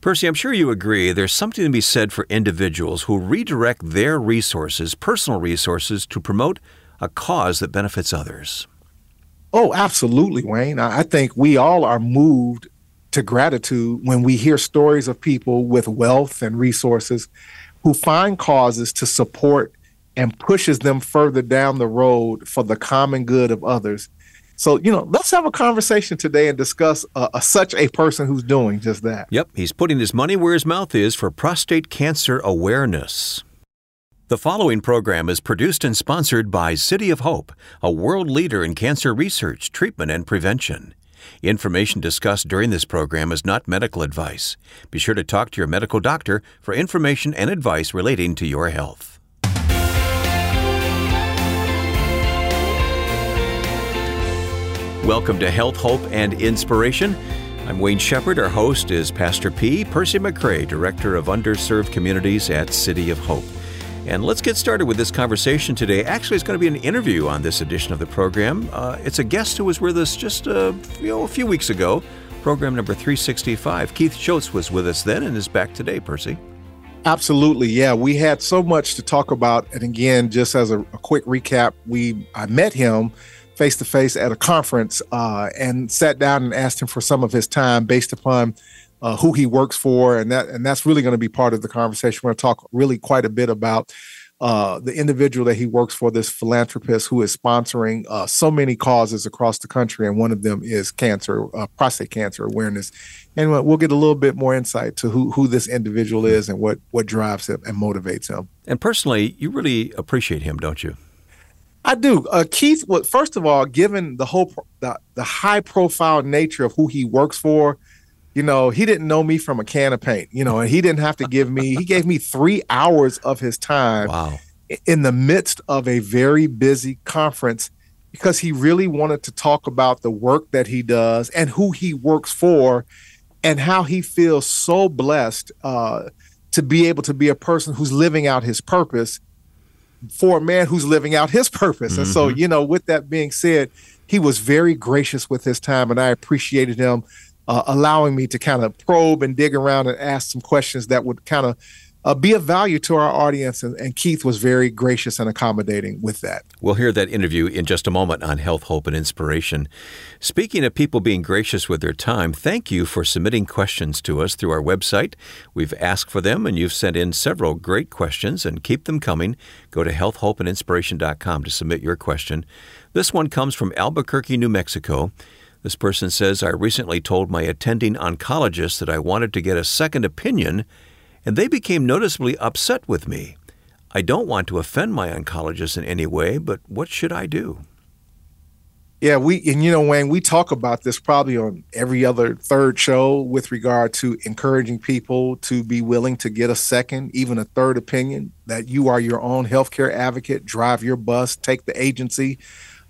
Percy, I'm sure you agree there's something to be said for individuals who redirect their resources, personal resources, to promote a cause that benefits others. Oh, absolutely, Wayne. I think we all are moved to gratitude when we hear stories of people with wealth and resources who find causes to support and pushes them further down the road for the common good of others. So, you know, let's have a conversation today and discuss uh, a, such a person who's doing just that. Yep, he's putting his money where his mouth is for prostate cancer awareness. The following program is produced and sponsored by City of Hope, a world leader in cancer research, treatment, and prevention. Information discussed during this program is not medical advice. Be sure to talk to your medical doctor for information and advice relating to your health. Welcome to Health, Hope, and Inspiration. I'm Wayne Shepherd. Our host is Pastor P. Percy McCray, Director of Underserved Communities at City of Hope. And let's get started with this conversation today. Actually, it's going to be an interview on this edition of the program. Uh, it's a guest who was with us just uh, you know, a few weeks ago, program number 365. Keith Shoates was with us then and is back today, Percy. Absolutely, yeah. We had so much to talk about, and again, just as a, a quick recap, we I met him face to face at a conference uh, and sat down and asked him for some of his time based upon uh, who he works for, and that and that's really going to be part of the conversation. We're going to talk really quite a bit about uh, the individual that he works for, this philanthropist who is sponsoring uh, so many causes across the country, and one of them is cancer, uh, prostate cancer awareness. And we'll get a little bit more insight to who who this individual is and what what drives him and motivates him. And personally, you really appreciate him, don't you? I do. Uh, Keith, well, first of all, given the whole the, the high profile nature of who he works for, you know, he didn't know me from a can of paint, you know, and he didn't have to give me, he gave me three hours of his time wow. in the midst of a very busy conference because he really wanted to talk about the work that he does and who he works for and how he feels so blessed uh, to be able to be a person who's living out his purpose for a man who's living out his purpose. Mm-hmm. And so, mm-hmm. you know, with that being said, he was very gracious with his time and I appreciated him uh, allowing me to kind of probe and dig around and ask some questions that would kind of uh, be of value to our audience. And, and, Keith was very gracious and accommodating with that. We'll hear that interview in just a moment on health, hope, and inspiration. Speaking of people being gracious with their time, thank you for submitting questions to us through our website. We've asked for them, and you've sent in several great questions, and keep them coming. Go to healthhopeandinspiration.com to submit your question. This one comes from Albuquerque, New Mexico. This person says, I recently told my attending oncologist that I wanted to get a second opinion, and they became noticeably upset with me. I don't want to offend my oncologist in any way, but what should I do? Yeah, we and you know, Wayne, we talk about this probably on every other third show with regard to encouraging people to be willing to get a second, even a third opinion, that you are your own healthcare advocate, drive your bus, take the agency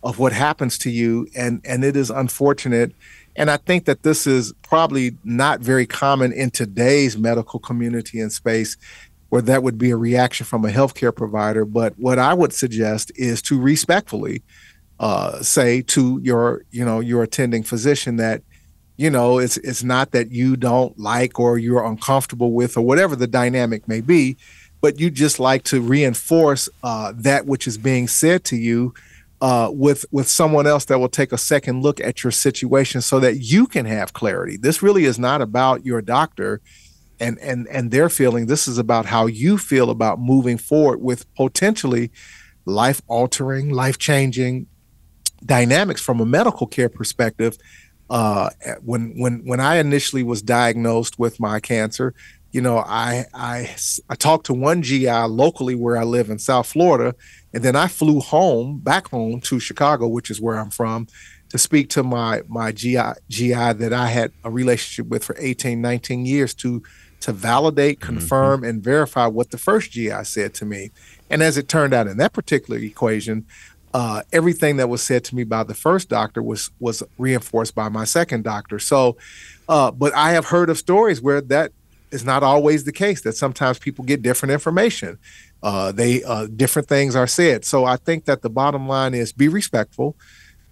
of what happens to you and and it is unfortunate and i think that this is probably not very common in today's medical community and space where that would be a reaction from a healthcare provider. But what i would suggest is to respectfully uh, say to your you know your attending physician that you know it's it's not that you don't like or you're uncomfortable with or whatever the dynamic may be but you just like to reinforce uh, that which is being said to you uh, with with someone else that will take a second look at your situation so that you can have clarity. This really is not about your doctor and and and their feeling. This is about how you feel about moving forward with potentially life altering, life changing dynamics from a medical care perspective. Uh, when when when I initially was diagnosed with my cancer, you know, I I I talked to one GI locally where I live in South Florida and then I flew home, back home to Chicago, which is where I'm from, to speak to my my GI GI that I had a relationship with for 18, 19 years to to validate, mm-hmm. confirm, mm-hmm. and verify what the first GI said to me. And as it turned out in that particular equation, uh, everything that was said to me by the first doctor was was reinforced by my second doctor. So, uh, but I have heard of stories where that is not always the case. That sometimes people get different information uh, they uh, different things are said. So I think that the bottom line is be respectful,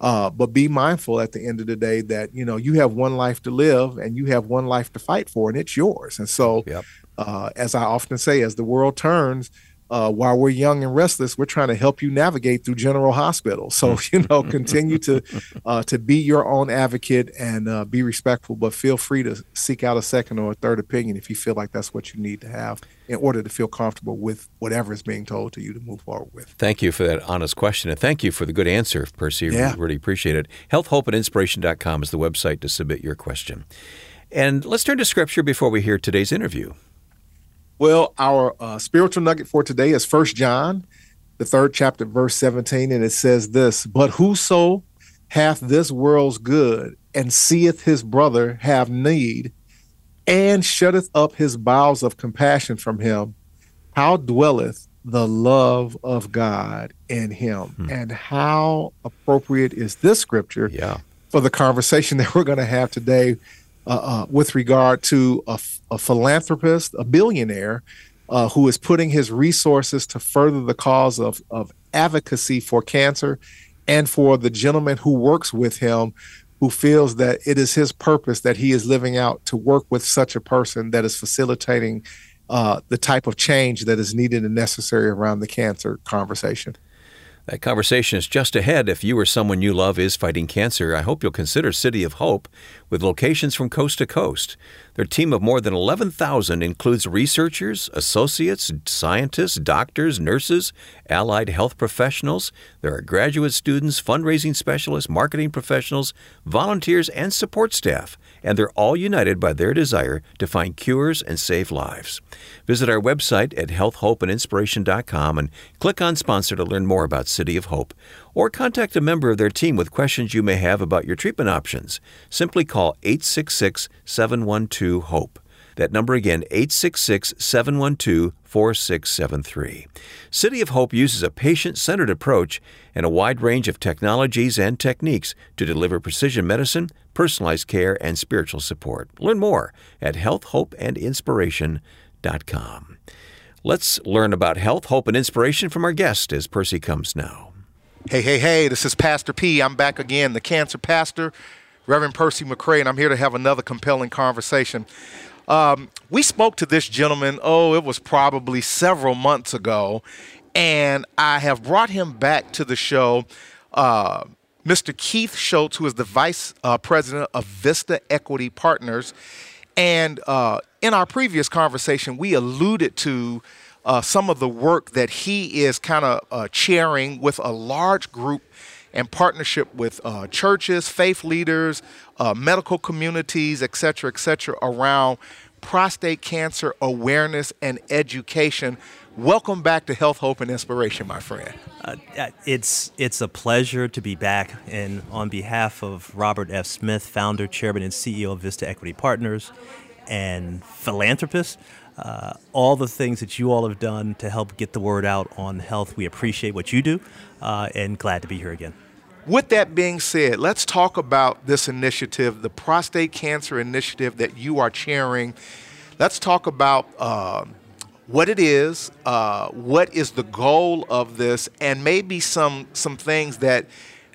Uh, but be mindful at the end of the day that you know you have one life to live and you have one life to fight for, and it's yours. And so, yep. uh, as I often say, as the world turns, uh, while we're young and restless, we're trying to help you navigate through General Hospital. So you know, continue to uh, to be your own advocate and uh, be respectful, but feel free to seek out a second or a third opinion if you feel like that's what you need to have in order to feel comfortable with whatever is being told to you to move forward with. Thank you for that honest question, and thank you for the good answer, Percy. Yeah. Really appreciate it. Healthhopeandinspiration.com is the website to submit your question. And let's turn to scripture before we hear today's interview. Well, our uh, spiritual nugget for today is First John, the third chapter, verse 17, and it says this But whoso hath this world's good and seeth his brother have need, and shutteth up his bowels of compassion from him, how dwelleth the love of God in him? Hmm. And how appropriate is this scripture yeah. for the conversation that we're going to have today uh, uh, with regard to a, a philanthropist, a billionaire, uh, who is putting his resources to further the cause of, of advocacy for cancer, and for the gentleman who works with him, who feels that it is his purpose that he is living out to work with such a person that is facilitating uh, the type of change that is needed and necessary around the cancer conversation. That conversation is just ahead. If you or someone you love is fighting cancer, I hope you'll consider City of Hope with locations from coast to coast. Their team of more than 11,000 includes researchers, associates, scientists, doctors, nurses, allied health professionals. There are graduate students, fundraising specialists, marketing professionals, volunteers, and support staff and they're all united by their desire to find cures and save lives. Visit our website at healthhopeandinspiration.com and click on sponsor to learn more about City of Hope, or contact a member of their team with questions you may have about your treatment options. Simply call 866 712 HOPE. That number again, 866 712 4673. City of Hope uses a patient centered approach and a wide range of technologies and techniques to deliver precision medicine, personalized care, and spiritual support. Learn more at healthhopeandinspiration.com. Let's learn about health, hope, and inspiration from our guest as Percy comes now. Hey, hey, hey, this is Pastor P. I'm back again, the cancer pastor, Reverend Percy McCray, and I'm here to have another compelling conversation. Um, we spoke to this gentleman, oh, it was probably several months ago, and I have brought him back to the show. Uh, Mr. Keith Shoates, who is the vice uh, president of Vista Equity Partners. And uh, in our previous conversation, we alluded to uh, some of the work that he is kind of uh, chairing with a large group in partnership with uh, churches, faith leaders, uh, medical communities, et cetera, et cetera, around prostate cancer awareness and education. Welcome back to Health, Hope, and Inspiration, my friend. Uh, it's it's a pleasure to be back, and on behalf of Robert F. Smith, founder, chairman, and CEO of Vista Equity Partners, and philanthropist, uh, all the things that you all have done to help get the word out on health. We appreciate what you do, uh, and glad to be here again. With that being said, let's talk about this initiative, the prostate cancer initiative that you are chairing. Let's talk about uh, what it is, uh, what is the goal of this, and maybe some some things that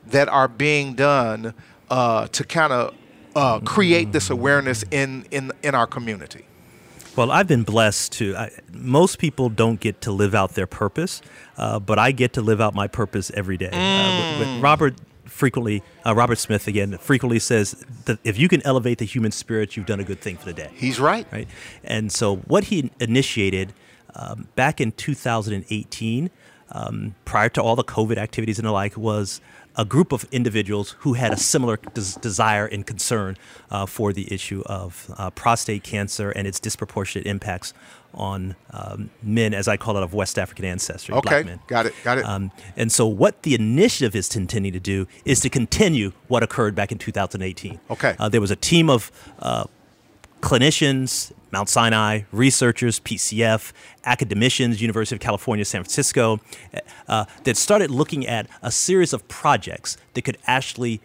that are being done uh, to kind of uh, create this awareness in in in our community. Well, I've been blessed to. I, most people don't get to live out their purpose, uh, but I get to live out my purpose every day. Mm. Uh, Robert frequently, uh, Robert Smith again, frequently says that if you can elevate the human spirit, you've done a good thing for the day. He's right. Right. And so what he initiated um, back in 2018, um, prior to all the COVID activities and the like, was a group of individuals who had a similar des- desire and concern uh, for the issue of uh, prostate cancer and its disproportionate impacts on um, men, as I call it, of West African ancestry. Okay, got it, got it. Um, and so, what the initiative is intending to do is to continue what occurred back in 2018. Okay. Uh, there was a team of uh, clinicians, Mount Sinai, researchers, PCF, academicians, University of California, San Francisco, uh, that started looking at a series of projects that could actually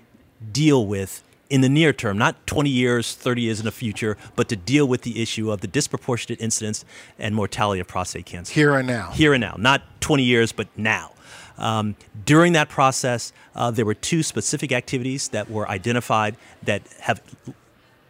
deal with in the near term, not 20 years, 30 years in the future, but to deal with the issue of the disproportionate incidence and mortality of prostate cancer. Here and now. Here and now. Not 20 years, but now. Um, during that process, uh, there were two specific activities that were identified that have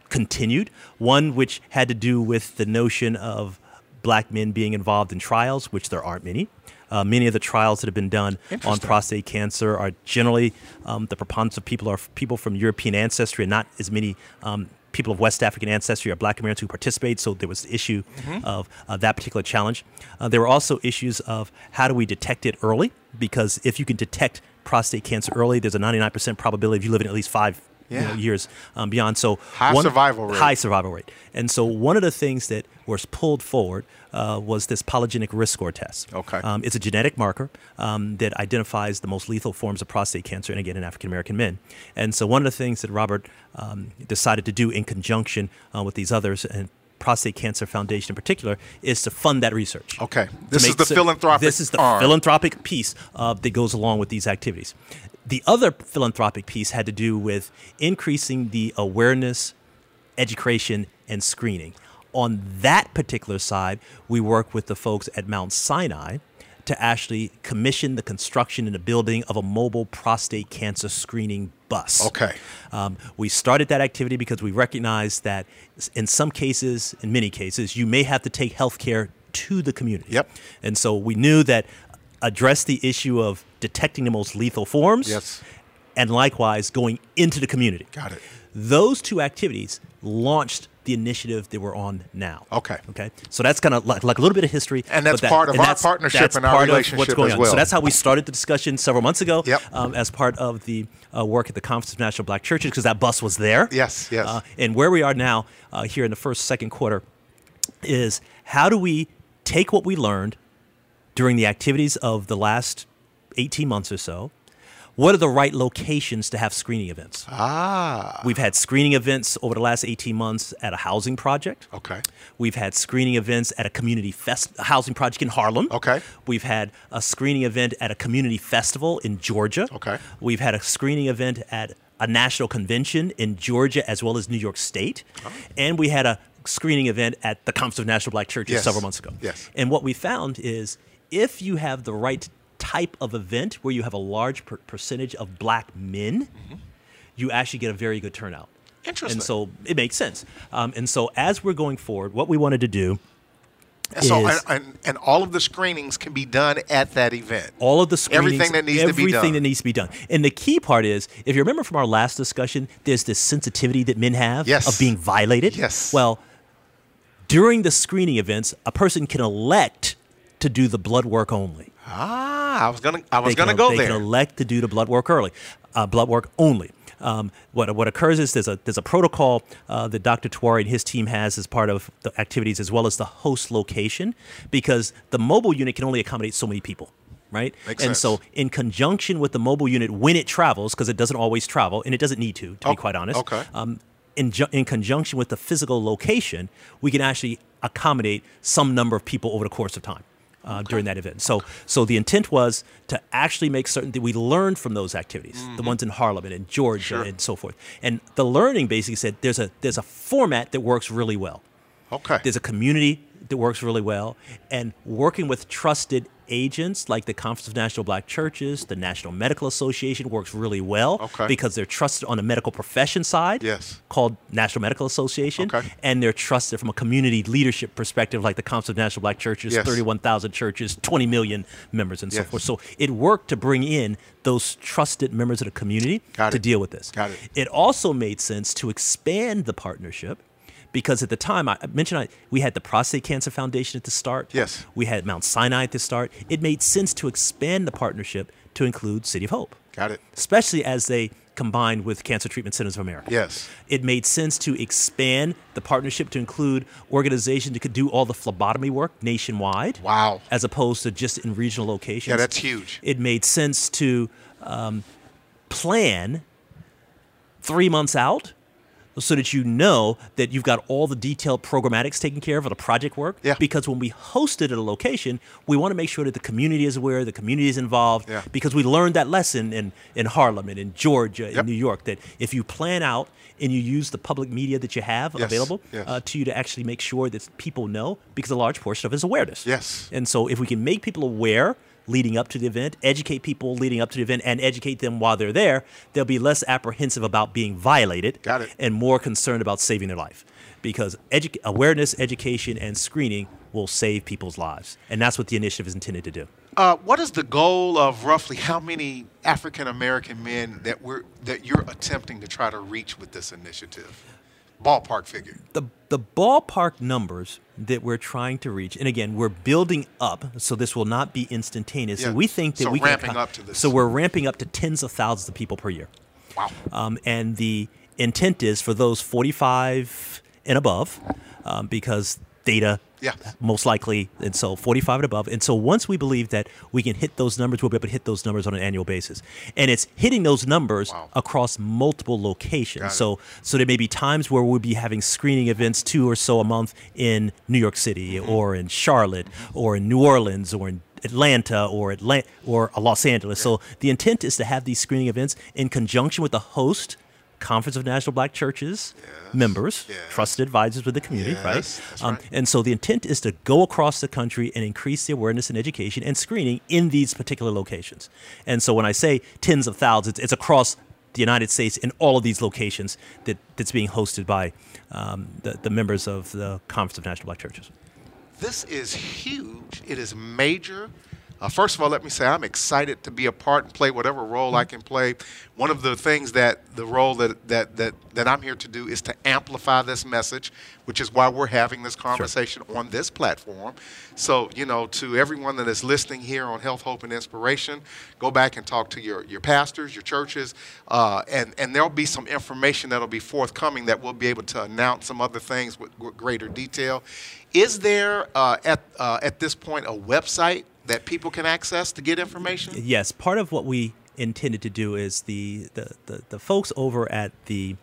continued. One which had to do with the notion of black men being involved in trials, which there aren't many. Uh, many of the trials that have been done on prostate cancer are generally um, the preponderance of people are people from European ancestry, and not as many um, people of West African ancestry or Black Americans who participate. So there was the issue mm-hmm. of uh, that particular challenge. Uh, there were also issues of how do we detect it early? Because if you can detect prostate cancer early, there's a 99% probability of you living at least five yeah. you know, years um, beyond. So high one, survival rate. High survival rate. And so one of the things that was pulled forward uh, was this polygenic risk score test. Okay. Um, it's a genetic marker um, that identifies the most lethal forms of prostate cancer, and again, in African American men. And so one of the things that Robert um, decided to do in conjunction uh, with these others, and Prostate Cancer Foundation in particular, is to fund that research. Okay. This is the so, philanthropic This is the arm. philanthropic piece uh, that goes along with these activities. The other philanthropic piece had to do with increasing the awareness, education, and screening. On that particular side, we work with the folks at Mount Sinai to actually commission the construction and the building of a mobile prostate cancer screening bus. Okay. Um, we started that activity because we recognized that in some cases, in many cases, you may have to take healthcare to the community. Yep. And so we knew that address the issue of detecting the most lethal forms. Yes. And likewise, going into the community. Got it. Those two activities launched the initiative that we're on now. Okay. Okay. So that's kind of like, like a little bit of history. And that's that, part of our partnership and our relationship as well. So that's how we started the discussion several months ago yep. um, as part of the uh, work at the Conference of National Black Churches because that bus was there. Yes, yes. Uh, and where we are now uh, here in the first, second quarter is how do we take what we learned during the activities of the last 18 months or so, what are the right locations to have screening events? Ah. We've had screening events over the last 18 months at a housing project. Okay. We've had screening events at a community fest housing project in Harlem. Okay. We've had a screening event at a community festival in Georgia. Okay. We've had a screening event at a national convention in Georgia as well as New York State. Oh. And we had a screening event at the Conference of National Black Churches yes. several months ago. Yes. And what we found is if you have the right type of event where you have a large per- percentage of black men, mm-hmm. you actually get a very good turnout. Interesting. And so it makes sense. Um, and so as we're going forward, what we wanted to do and so, and, and, and, all of the screenings can be done at that event. All of the screenings, everything that needs to be done, everything that needs to be done. And the key part is, if you remember from our last discussion, there's this sensitivity that men have yes. of being violated. Yes. Well, during the screening events, a person can elect to do the blood work only. Ah, I was gonna, I was gonna go they there. They can elect to do the blood work early, uh, blood work only. Um, what what occurs is there's a there's a protocol uh, that Dr. Tewari and his team has as part of the activities as well as the host location, because the mobile unit can only accommodate so many people right? Makes and sense. so, in conjunction with the mobile unit, when it travels, because it doesn't always travel, and it doesn't need to, to oh, be quite honest. Okay. Um, in, ju- in conjunction with the physical location, we can actually accommodate some number of people over the course of time uh, during that event. So, so the intent was to actually make certain that we learned from those activities, mm-hmm. the ones in Harlem and in Georgia sure. and so forth. And the learning basically said there's a there's a format that works really well. Okay. There's a community that works really well, and working with trusted agents like the Conference of National Black Churches, the National Medical Association works really well okay. because they're trusted on the medical profession side, yes. called National Medical Association, okay. and they're trusted from a community leadership perspective like the Conference of National Black Churches, yes. 31,000 churches, 20 million members, and yes. so forth. So it worked to bring in those trusted members of the community Got to it. deal with this. Got it. It also made sense to expand the partnership because at the time I mentioned I, we had the Prostate Cancer Foundation at the start. Yes. We had Mount Sinai at the start. It made sense to expand the partnership to include City of Hope. Got it. Especially as they combined with Cancer Treatment Centers of America. Yes. It made sense to expand the partnership to include organizations that could do all the phlebotomy work nationwide. Wow. As opposed to just in regional locations. Yeah, that's huge. It made sense to um, plan three months out so that you know that you've got all the detailed programmatics taken care of the project work. Yeah. Because when we host it at a location, we want to make sure that the community is aware, the community is involved. Yeah. Because we learned that lesson in, in Harlem and in Georgia and Yep. New York that if you plan out and you use the public media that you have Yes. available Yes. uh, to you to actually make sure that people know, because a large portion of it is awareness. Yes. And so if we can make people aware leading up to the event, educate people leading up to the event, and educate them while they're there, they'll be less apprehensive about being violated Got it. and more concerned about saving their life. Because edu- awareness, education, and screening will save people's lives. And that's what the initiative is intended to do. Uh, what is the goal of roughly how many African American men that we're that you're attempting to try to reach with this initiative? Ballpark figure. the the ballpark numbers that we're trying to reach, and again, we're building up, so this will not be instantaneous. Yeah. So we think that So we ramping can up to this. So we're ramping up to tens of thousands of people per year, Wow. um, and the intent is for those 45 and above, um, because data. Yeah. Most likely, and so 45 and above. And so once we believe that we can hit those numbers, we'll be able to hit those numbers on an annual basis. And it's hitting those numbers Wow. across multiple locations. So so there may be times where we'll be having screening events two or so a month in New York City Mm-hmm. or in Charlotte or in New Orleans or in Atlanta or Atlanta or Los Angeles. So the intent is to have these screening events in conjunction with the host Conference of National Black Churches members, yes. trusted advisors with the community, Yes, right? Um, right. and so the intent is to go across the country and increase the awareness and education and screening in these particular locations. And so when I say tens of thousands, it's across the United States in all of these locations that, that's being hosted by um, the, the members of the Conference of National Black Churches. This is huge. It is major. Uh, first of all, let me say I'm excited to be a part and play whatever role I can play. One of the things that the role that, that, that, that I'm here to do is to amplify this message, which is why we're having this conversation on this platform. So, you know, to everyone that is listening here on Health, Hope, and Inspiration, go back and talk to your, your pastors, your churches, uh, and, and there'll be some information that'll be forthcoming that we'll be able to announce some other things with, with greater detail. Is there uh, at, uh, at this point a website that people can access to get information? Yes, part of what we intended to do is the, the, the, the folks over at the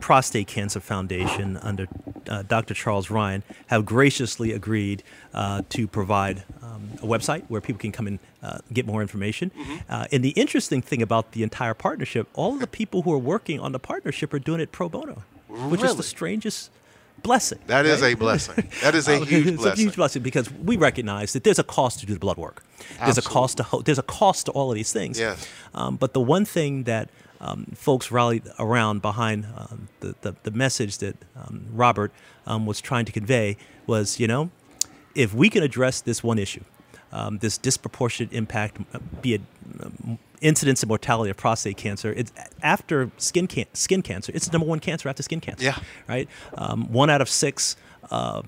Prostate Cancer Foundation under uh, Dr. Charles Ryan have graciously agreed uh, to provide um, a website where people can come and uh, get more information. Uh, and the interesting thing about the entire partnership, all of the people who are working on the partnership are doing it pro bono, which is the strangest blessing. That is right? a blessing. That is a Uh, huge it's blessing. a huge blessing because we recognize that there's a cost to do the blood work. There's a cost to ho- there's a cost to all of these things. Yes. Um, but the one thing that um, folks rallied around behind um, the, the the message that um, Robert um, was trying to convey was, you know, if we can address this one issue, um, this disproportionate impact, uh, be it um, incidence and mortality of prostate cancer, it's after skin can- skin cancer. It's the number one cancer after skin cancer. Yeah. Right. Um, one out of six. Uh,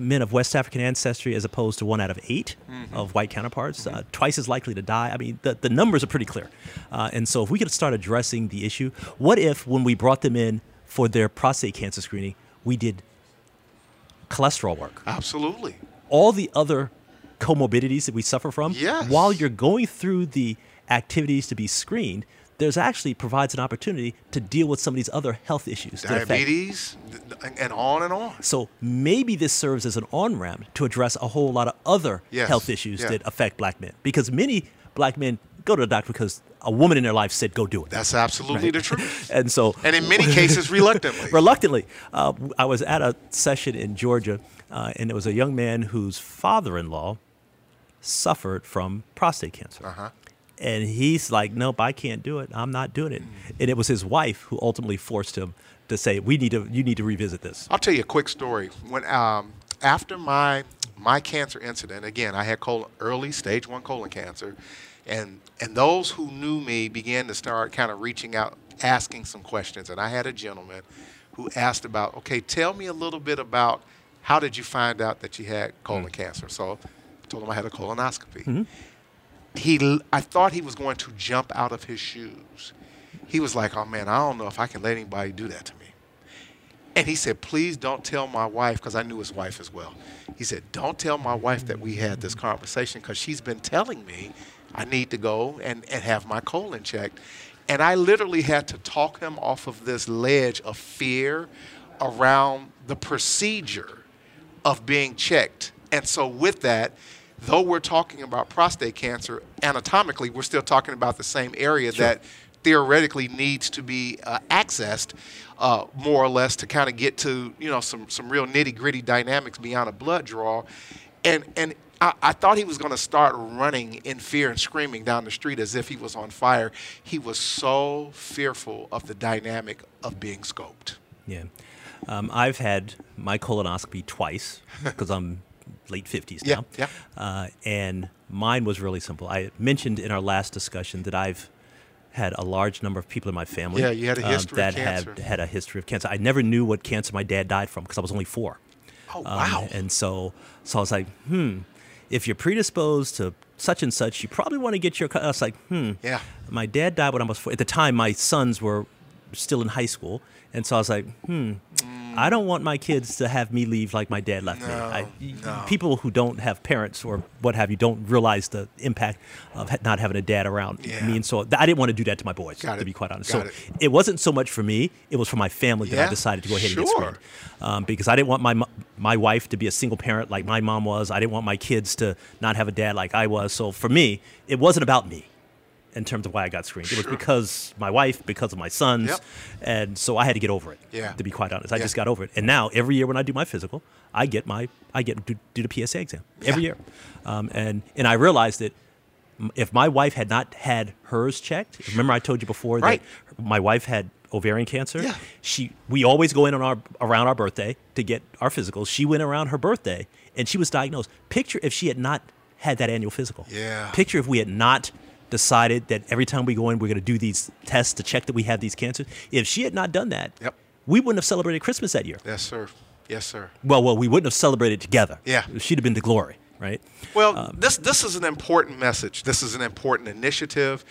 men of West African ancestry as opposed to one out of 8 of white counterparts, uh, twice as likely to die. I mean, the, the numbers are pretty clear. Uh, and so, if we could start addressing the issue, what if when we brought them in for their prostate cancer screening, we did cholesterol work? Absolutely. all the other comorbidities that we suffer from, Yes. while you're going through the activities to be screened, there's actually provides an opportunity to deal with some of these other health issues. Diabetes, and on and on. So maybe this serves as an on ramp to address a whole lot of other Yes, health issues yeah. that affect black men. Because many black men go to the doctor because a woman in their life said, go do it. That's absolutely the truth. and so And in many cases, reluctantly. reluctantly. Uh, I was at a session in Georgia, uh, and there was a young man whose father-in-law suffered from prostate cancer. Uh-huh. And he's like, "Nope, I can't do it. I'm not doing it." And it was his wife who ultimately forced him to say, "We need to. You need to revisit this." I'll tell you a quick story. When um, after my my cancer incident, again, I had colon, early stage one colon cancer, and and those who knew me began to start kind of reaching out, asking some questions. And I had a gentleman who asked about, okay, tell me a little bit about how did you find out that you had colon cancer? So told him I had a colonoscopy. Mm-hmm. He, l- I thought he was going to jump out of his shoes. He was like, oh man, I don't know if I can let anybody do that to me. And he said, please don't tell my wife, because I knew his wife as well. He said, don't tell my wife that we had this conversation because she's been telling me I need to go and, and have my colon checked. And I literally had to talk him off of this ledge of fear around the procedure of being checked. And so, with that, though we're talking about prostate cancer, anatomically, we're still talking about the same area that theoretically needs to be uh, accessed uh, more or less to kind of get to you know some some real nitty gritty dynamics beyond a blood draw. and and I, I thought he was going to start running in fear and screaming down the street as if he was on fire. He was so fearful of the dynamic of being scoped. Yeah. Um, I've had my colonoscopy twice because I'm late 50s Yeah, now. yeah. Uh, and mine was really simple. I mentioned in our last discussion that I've had a large number of people in my family Yeah, you had a um, history of that had had a history of cancer. I never knew what cancer my dad died from because I was only four. Oh Um, wow! and so, so I was like, hmm, if you're predisposed to such and such, you probably want to get your. co-" I was like, hmm. Yeah. My dad died when I was four. At the time, my sons were still in high school, and so I was like, hmm. I don't want my kids to have me leave like my dad left me. I, no. People who don't have parents or what have you don't realize the impact of not having a dad around Yeah. me, and so I didn't want to do that to my boys. Got to it. be quite honest, Got so it. it wasn't so much for me; it was for my family that I decided to go ahead and get sure. screened um, because I didn't want my my wife to be a single parent like my mom was. I didn't want my kids to not have a dad like I was. So for me, it wasn't about me in terms of why I got screened. It was because my wife, because of my sons, Yep. and so I had to get over it. Yeah. To be quite honest, I Yeah. just got over it. And now every year when I do my physical, I get my I get do, do the PSA exam every Yeah. year, um, and and I realized that. If my wife had not had hers checked, remember I told you before Right. that my wife had ovarian cancer. Yeah. She we always go in on our around our birthday to get our physicals. She went around her birthday and she was diagnosed. Picture if she had not had that annual physical. Yeah. Picture if we had not decided that every time we go in we're going to do these tests to check that we have these cancers. If she had not done that, Yep. we wouldn't have celebrated Christmas that year. Yes, sir. Yes, sir. Well, well, we wouldn't have celebrated together. Yeah. She'd have been to glory, right? Well, Um, this this is an important message. This is an important initiative,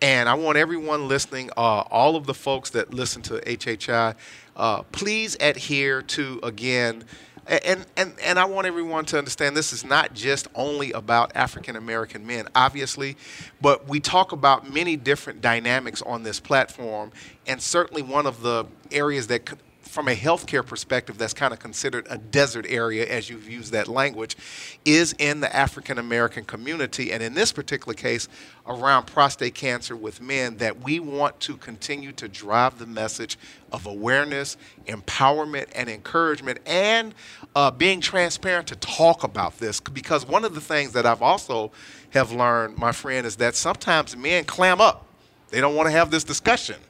and I want everyone listening, uh, all of the folks that listen to HHI, uh, please adhere to again. And, and, and I want everyone to understand this is not just only about African American men, obviously, but we talk about many different dynamics on this platform. And certainly one of the areas that from a healthcare perspective that's kind of considered a desert area, as you've used that language, is in the African American community. And in this particular case, around prostate cancer with men, that we want to continue to drive the message of awareness, empowerment, and encouragement, and uh, being transparent to talk about this. Because one of the things that I've also have learned, my friend, is that sometimes men clam up. They don't want to have this discussion.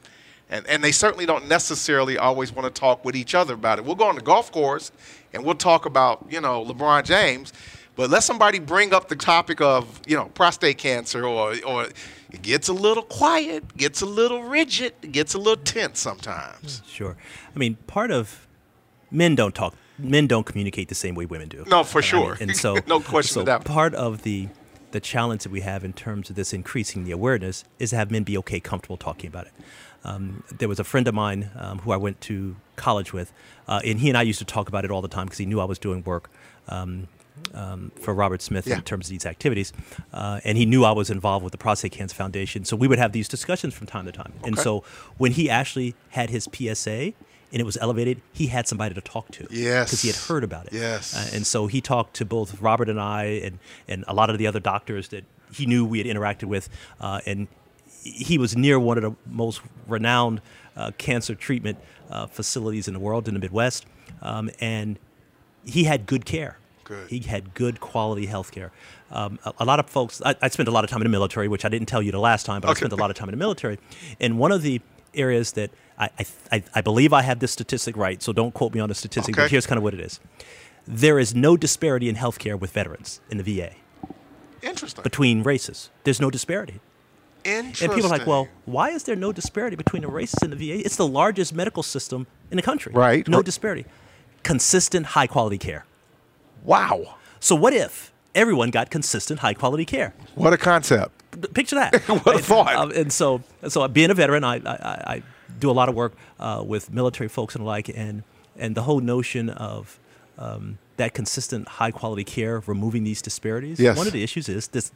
And, and they certainly don't necessarily always want to talk with each other about it. We'll go on the golf course and we'll talk about, you know, LeBron James, but let somebody bring up the topic of, you know, prostate cancer or, or it gets a little quiet, gets a little rigid, gets a little tense sometimes. Mm, sure. I mean, part of men don't talk. Men don't communicate the same way women do. No, for I mean, sure. and so, No question so about that. part of the the challenge that we have in terms of this increasing the awareness is to have men be okay, comfortable talking about it. Um, there was a friend of mine um, who I went to college with, uh, and he and I used to talk about it all the time because he knew I was doing work. Um, um, for Robert Smith Yeah. in terms of these activities, uh, and he knew I was involved with the Prostate Cancer Foundation. So we would have these discussions from time to time. And so when he actually had his PSA and it was elevated, he had somebody to talk to. Yes. Because he had heard about it. Yes. Uh, and so he talked to both Robert and I and, and a lot of the other doctors that he knew we had interacted with. Uh, and he was near one of the most renowned uh, cancer treatment uh, facilities in the world in the Midwest. Um, and he had good care. Good. He had good quality health care. Um, a, a lot of folks, I, I spent a lot of time in the military, which I didn't tell you the last time, but I spent a lot of time in the military. And one of the areas that I, I, I, believe I have this statistic right, so don't quote me on the statistic, Okay. but here's kind of what it is. There is no disparity in healthcare with veterans in the VA Interesting. between races. There's no disparity. Interesting. And people are like, well, why is there no disparity between the races in the VA? It's the largest medical system in the country. Right. No disparity. Consistent, high quality care. Wow. So what if everyone got consistent, high quality care? What a concept. Picture that. What a thought. Um, and so, so being a veteran, I, I I do a lot of work uh, with military folks and the like, and and the whole notion of um, that consistent, high quality care, removing these disparities. Yes. One of the issues is this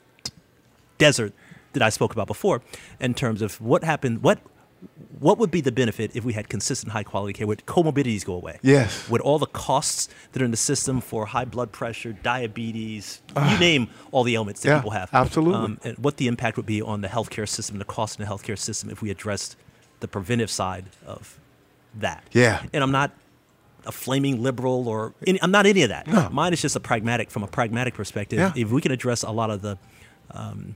desert that I spoke about before, in terms of what happened, what what would be the benefit if we had consistent high quality care? Would comorbidities go away? Yes. Would all the costs that are in the system for high blood pressure, diabetes, you name all the ailments that Yeah, people have, um, absolutely. and what the impact would be on the healthcare system, the cost in the healthcare system if we addressed the preventive side of that. Yeah. And I'm not a flaming liberal or any, I'm not any of that. No. Mine is just a pragmatic, from a pragmatic perspective. Yeah. If we can address a lot of the um,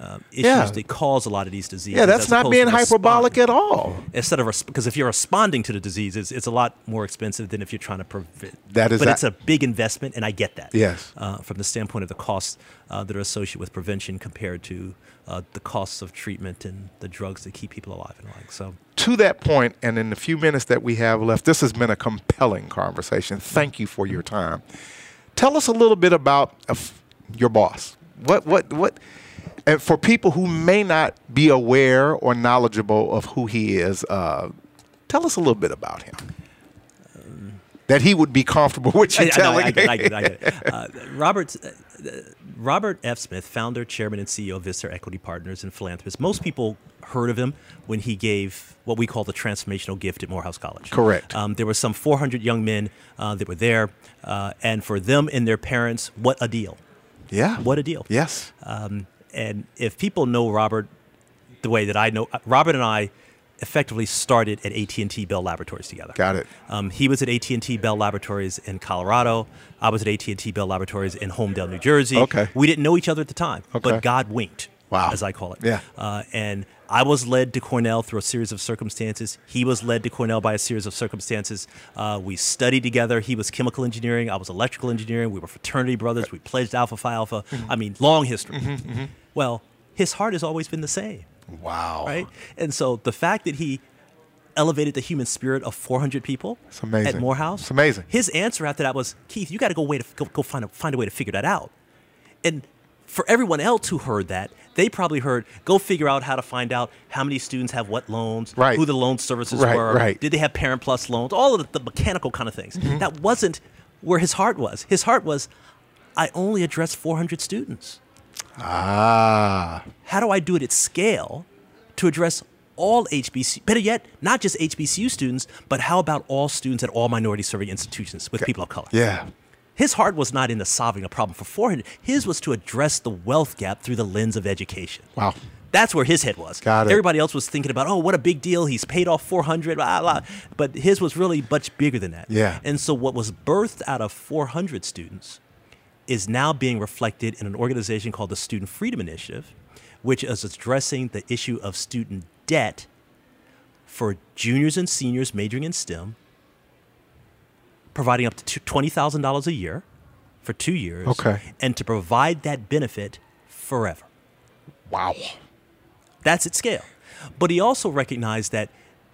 uh, issues yeah. that cause a lot of these diseases. Yeah, that's not being hyperbolic at all. Instead of because if you're responding to the disease, it's, it's, a lot more expensive than if you're trying to prevent. That is, but that. it's a big investment, and I get that. Yes, uh, from the standpoint of the costs uh, that are associated with prevention compared to uh, the costs of treatment and the drugs that keep people alive and like so. To that point, and in the few minutes that we have left, this has been a compelling conversation. Thank you for your time. Tell us a little bit about uh, your boss. What what what and for people who may not be aware or knowledgeable of who he is, uh, tell us a little bit about him. That he would be comfortable with you I, telling. I, I, I, I, I, uh, Robert, uh, Robert F. Smith, founder, chairman, and CEO of Vista Equity Partners and philanthropist. Most people heard of him when he gave what we call the transformational gift at Morehouse College. Correct. Um, there were some 400 young men uh, that were there, uh, and for them and their parents, what a deal! Yeah. What a deal. Yes. Um, and if people know Robert the way that I know, Robert and I effectively started at AT&T Bell Laboratories together. Got it. Um, he was at AT&T Bell Laboratories in Colorado. I was at AT&T Bell Laboratories in Holmdel, New Jersey. Okay. We didn't know each other at the time, okay. but God winked. Wow. As I call it. Yeah. Uh, and I was led to Cornell through a series of circumstances. He was led to Cornell by a series of circumstances. Uh, we studied together. He was chemical engineering. I was electrical engineering. We were fraternity brothers. We pledged Alpha Phi Alpha. Mm-hmm. I mean, long history. Mm-hmm, mm-hmm. Well, his heart has always been the same. Wow. Right? And so the fact that he elevated the human spirit of 400 people it's amazing. at Morehouse. It's amazing. His answer after that was, Keith, you got to go way to go, go find a, find a way to figure that out. And for everyone else who heard that, they probably heard, go figure out how to find out how many students have what loans, right. who the loan services right, were, right. did they have Parent Plus loans, all of the, the mechanical kind of things. Mm-hmm. That wasn't where his heart was. His heart was, I only address 400 students. Ah. How do I do it at scale to address all HBCU, better yet, not just HBCU students, but how about all students at all minority serving institutions with people of color? Yeah. His heart was not into solving a problem for 400. His was to address the wealth gap through the lens of education. Wow. That's where his head was. Got it. Everybody else was thinking about, oh, what a big deal. He's paid off 400, blah, blah. But his was really much bigger than that. Yeah. And so what was birthed out of 400 students is now being reflected in an organization called the Student Freedom Initiative, which is addressing the issue of student debt for juniors and seniors majoring in STEM, providing up to $20,000 a year for two years. Okay. And to provide that benefit forever. Wow. That's at scale. But he also recognized that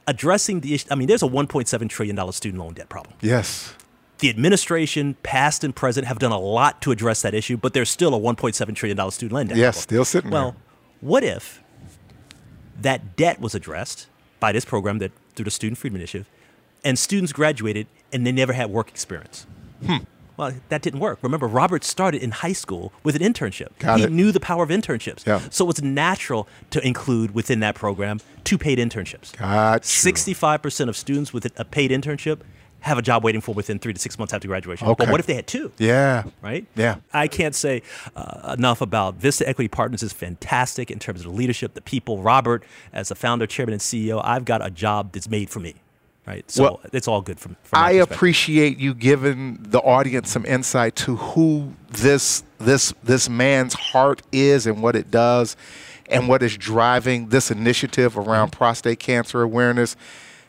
addressing the issue, I mean, there's a $1.7 trillion student loan debt problem. Yes. The administration, past and present, have done a lot to address that issue, but there's still a $1.7 trillion student loan debt. Yes, still sitting well, there. what if that debt was addressed by this program that through the Student Freedom Initiative, and students graduated and they never had work experience? Hmm. Well, that didn't work. Remember, Robert started in high school with an internship. Got he it. knew the power of internships. Yeah. So it's natural to include within that program two paid internships. Got you. 65% of students with a paid internship have a job waiting for within three to six months after graduation. Okay. But what if they had two? Yeah. Right? Yeah. I can't say uh, enough about Vista Equity Partners is fantastic in terms of the leadership, the people. Robert, as the founder, chairman, and CEO, I've got a job that's made for me. Right. So Well, it's all good from, from I appreciate you giving the audience some insight to who this this this man's heart is and what it does and what is driving this initiative around prostate cancer awareness.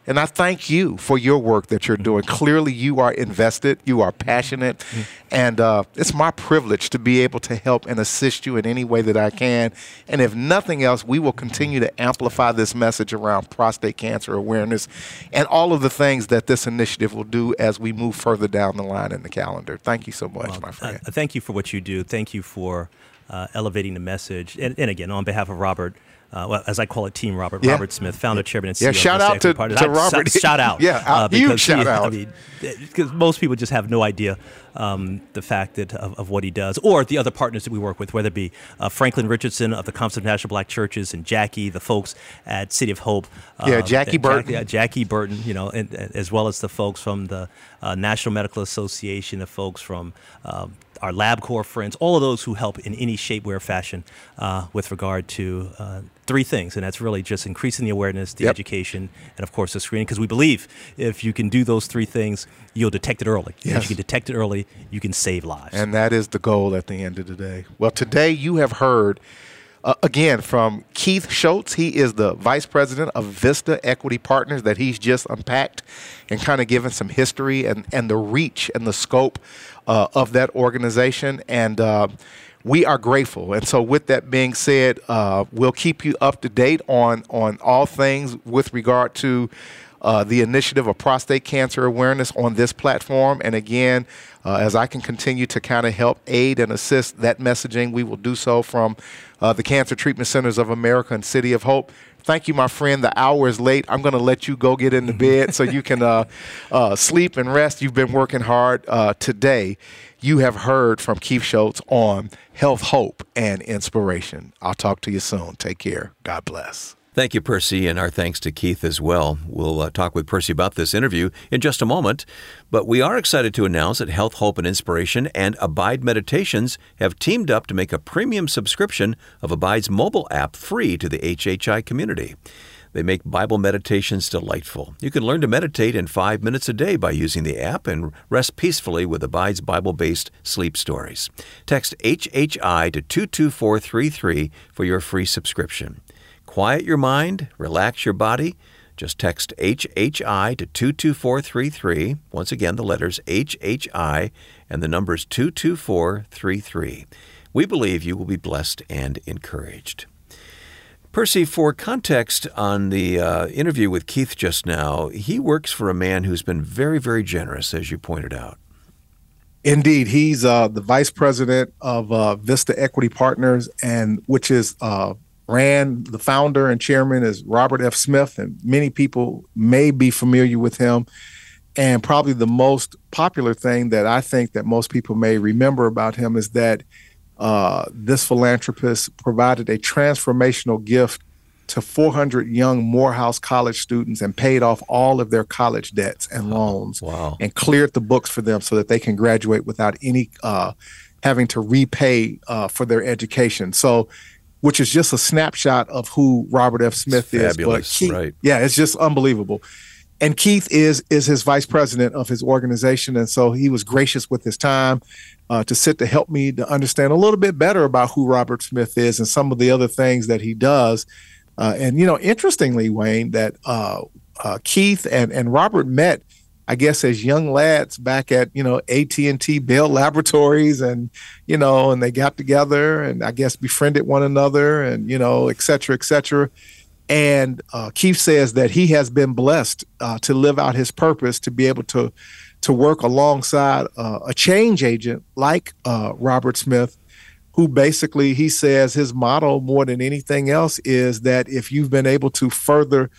And I thank you for your work that you're doing. Clearly, you are invested, you are passionate, and uh, it's my privilege to be able to help and assist you in any way that I can. And if nothing else, we will continue to amplify this message around prostate cancer awareness and all of the things that this initiative will do as we move further down the line in the calendar. Thank you so much, my friend. Uh, thank you for what you do. Thank you for uh, elevating the message. And, and again, on behalf of Robert, uh, well, as I call it, Team Robert, Yeah. Robert Smith, founder, chairman, and CEO. Yeah, of shout out to- to I- Robert. Shout, shout out. Yeah, uh, huge because shout he- out. I mean, because most people just have no idea um, the fact that of, of what he does, or the other partners that we work with, whether it be uh, Franklyn Richardson of the Conference of National Black Churches and Jackie, the folks at City of Hope. Yeah, uh, Jackie Burton. yeah, Jackie Burton, you know, and, and as well as the folks from the uh, National Medical Association, the folks from uh, our LabCorp friends, all of those who help in any shape, way, or fashion uh, with regard to uh, three things, and that's really just increasing the awareness, the yep. education, and of course the screening. Because we believe if you can do those three things, you'll detect it early. Yes. If you can detect it early, you can save lives. And that is the goal at the end of the day. Well, today you have heard. Uh, again, from Keith Shoates. He is the vice president of Vista Equity Partners that he's just unpacked and kind of given some history and, and the reach and the scope uh, of that organization. And uh, we are grateful. And so, with that being said, uh, we'll keep you up to date on on all things with regard to uh, the initiative of prostate cancer awareness on this platform. And again, uh, as I can continue to kind of help aid and assist that messaging, we will do so from uh, the Cancer Treatment Centers of America and City of Hope. Thank you, my friend. The hour is late. I'm going to let you go get into bed so you can uh, uh, sleep and rest. You've been working hard uh, today you have heard from Keith Shoates on health, hope, and inspiration. I'll talk to you soon. Take care. God bless. Thank you, Percy, and our thanks to Keith as well. We'll uh, talk with Percy about this interview in just a moment, but we are excited to announce that Health, Hope, and Inspiration and Abide Meditations have teamed up to make a premium subscription of Abide's mobile app free to the HHI community. They make Bible meditations delightful. You can learn to meditate in five minutes a day by using the app and rest peacefully with Abide's Bible based sleep stories. Text HHI to 22433 for your free subscription. Quiet your mind, relax your body. Just text HHI to 22433. Once again, the letters HHI and the numbers 22433. We believe you will be blessed and encouraged. Percy, for context on the uh, interview with Keith just now, he works for a man who's been very, very generous, as you pointed out. Indeed, he's uh, the vice president of uh, Vista Equity Partners, and which is uh, ran the founder and chairman is Robert F. Smith, and many people may be familiar with him. And probably the most popular thing that I think that most people may remember about him is that uh, this philanthropist provided a transformational gift to 400 young Morehouse College students and paid off all of their college debts and loans. Wow. And cleared the books for them so that they can graduate without any uh, having to repay uh, for their education. So, which is just a snapshot of who Robert F. Smith it's is. Fabulous, but right? Yeah, it's just unbelievable. And Keith is is his vice president of his organization, and so he was gracious with his time uh, to sit to help me to understand a little bit better about who Robert Smith is and some of the other things that he does. Uh, and you know, interestingly, Wayne, that uh, uh Keith and and Robert met, I guess, as young lads back at you know AT and T Bell Laboratories, and you know, and they got together and I guess befriended one another, and you know, et cetera, et cetera. And uh, Keith says that he has been blessed uh, to live out his purpose, to be able to to work alongside uh, a change agent like uh, Robert Smith, who basically he says his motto more than anything else is that if you've been able to further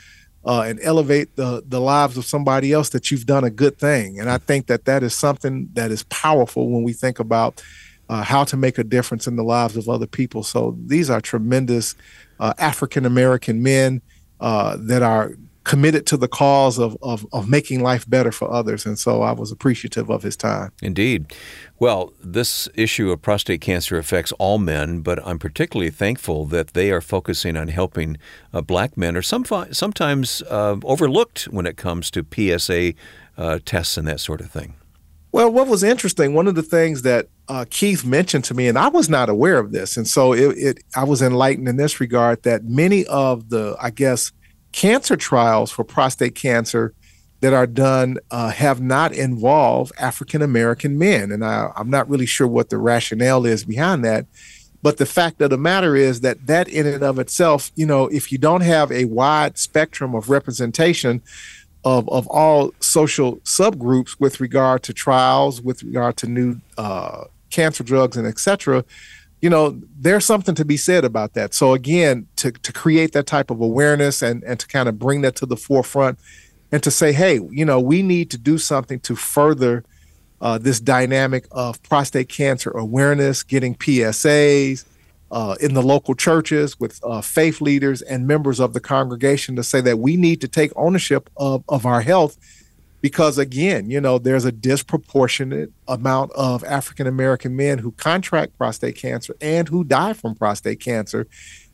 uh, and elevate the the lives of somebody else, that you've done a good thing. And I think that that is something that is powerful when we think about. Uh, how to make a difference in the lives of other people. So these are tremendous uh, African American men uh, that are committed to the cause of, of, of making life better for others. And so I was appreciative of his time. Indeed. Well, this issue of prostate cancer affects all men, but I'm particularly thankful that they are focusing on helping uh, black men, or some, sometimes uh, overlooked when it comes to PSA uh, tests and that sort of thing. Well, what was interesting, one of the things that uh, Keith mentioned to me, and I was not aware of this, and so it, it, I was enlightened in this regard that many of the, I guess, cancer trials for prostate cancer that are done uh, have not involved African American men. And I, I'm not really sure what the rationale is behind that. But the fact of the matter is that that in and of itself, you know, if you don't have a wide spectrum of representation of, of all social subgroups with regard to trials, with regard to new uh, cancer drugs and et cetera, you know, there's something to be said about that. So again, to to create that type of awareness and and to kind of bring that to the forefront, and to say, hey, you know, we need to do something to further uh, this dynamic of prostate cancer awareness, getting PSAs uh, in the local churches with uh, faith leaders and members of the congregation to say that we need to take ownership of of our health because again, you know, there's a disproportionate amount of African American men who contract prostate cancer and who die from prostate cancer.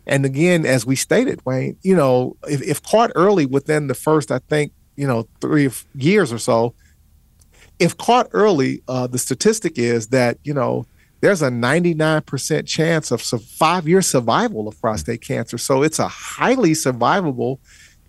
And again, as we stated, Wayne, you know, if, if caught early within the first, I think, you know, three years or so, if caught early, uh, the statistic is that, you know, there's a 99% chance of five year survival of prostate cancer. So it's a highly survivable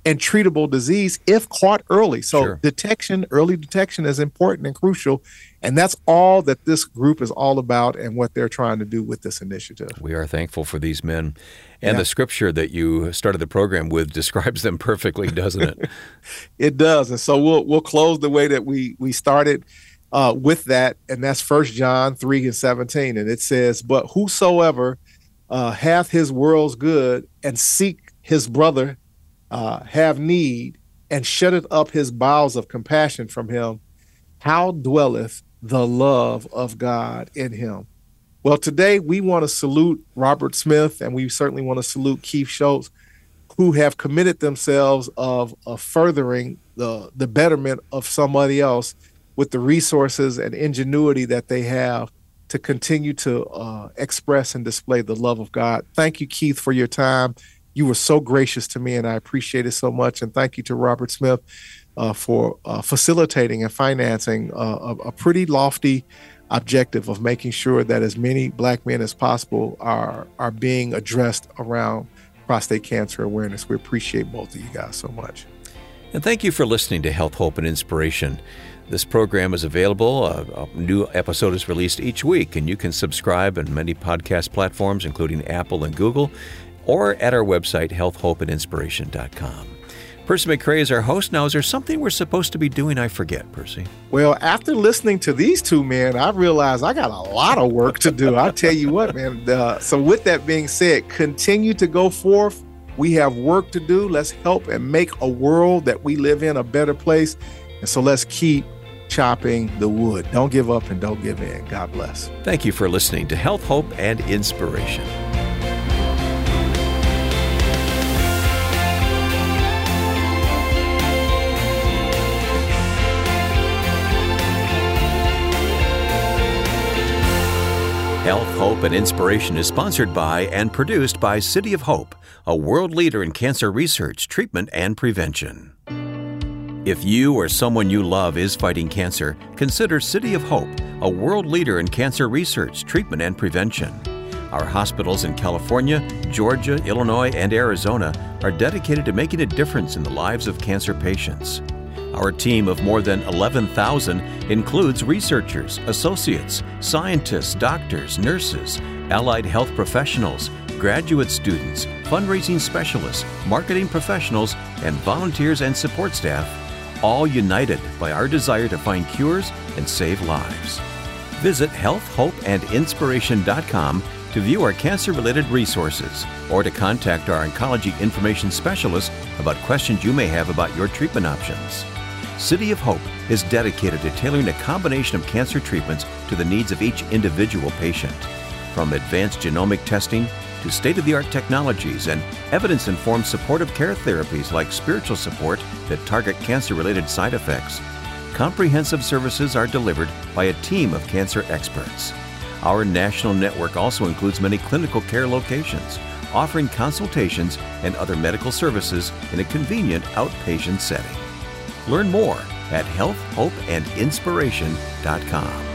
and treatable disease if caught early. So sure. detection, early detection is important and crucial. And that's all that this group is all about and what they're trying to do with this initiative. We are thankful for these men. And yeah. the scripture that you started the program with describes them perfectly, doesn't it? it does. And so we'll we'll close the way that we we started uh, with that, and that's First John 3 and 17. And it says, But whosoever uh, hath his world's good and seek his brother uh, have need and shutteth up his bowels of compassion from him, how dwelleth the love of God in him? Well, today we want to salute Robert Smith and we certainly want to salute Keith Shoates, who have committed themselves of, of furthering the, the betterment of somebody else with the resources and ingenuity that they have to continue to uh, express and display the love of God. Thank you, Keith, for your time you were so gracious to me, and I appreciate it so much. And thank you to Robert Smith uh, for uh, facilitating and financing uh, a, a, pretty lofty objective of making sure that as many Black men as possible are are being addressed around prostate cancer awareness. We appreciate both of you guys so much. And thank you for listening to Health, Hope, and Inspiration. This program is available. A, a, new episode is released each week, and you can subscribe on many podcast platforms, including Apple and Google or at our website, healthhopeandinspiration.com. Percy McCray is our host. Now, is there something we're supposed to be doing? I forget, Percy. Well, after listening to these two men, I realized I got a lot of work to do. I tell you what, man. Uh, so, with that being said, continue to go forth. We have work to do. Let's help and make a world that we live in a better place. And so, let's keep chopping the wood. Don't give up and don't give in. God bless. Thank you for listening to Health, Hope, and Inspiration. Health, Hope, and Inspiration is sponsored by and produced by City of Hope, a world leader in cancer research, treatment, and prevention. If you or someone you love is fighting cancer, consider City of Hope, a world leader in cancer research, treatment, and prevention. Our hospitals in California, Georgia, Illinois, and Arizona are dedicated to making a difference in the lives of cancer patients. Our team of more than 11,000 includes researchers, associates, scientists, doctors, nurses, allied health professionals, graduate students, fundraising specialists, marketing professionals, and volunteers and support staff, all united by our desire to find cures and save lives. Visit healthhopeandinspiration.com to view our cancer related resources or to contact our oncology information specialist about questions you may have about your treatment options. City of Hope is dedicated to tailoring a combination of cancer treatments to the needs of each individual patient. From advanced genomic testing to state of the art technologies and evidence informed supportive care therapies like spiritual support that target cancer related side effects, comprehensive services are delivered by a team of cancer experts. Our national network also includes many clinical care locations, offering consultations and other medical services in a convenient outpatient setting. Learn more at healthhopeandinspiration.com.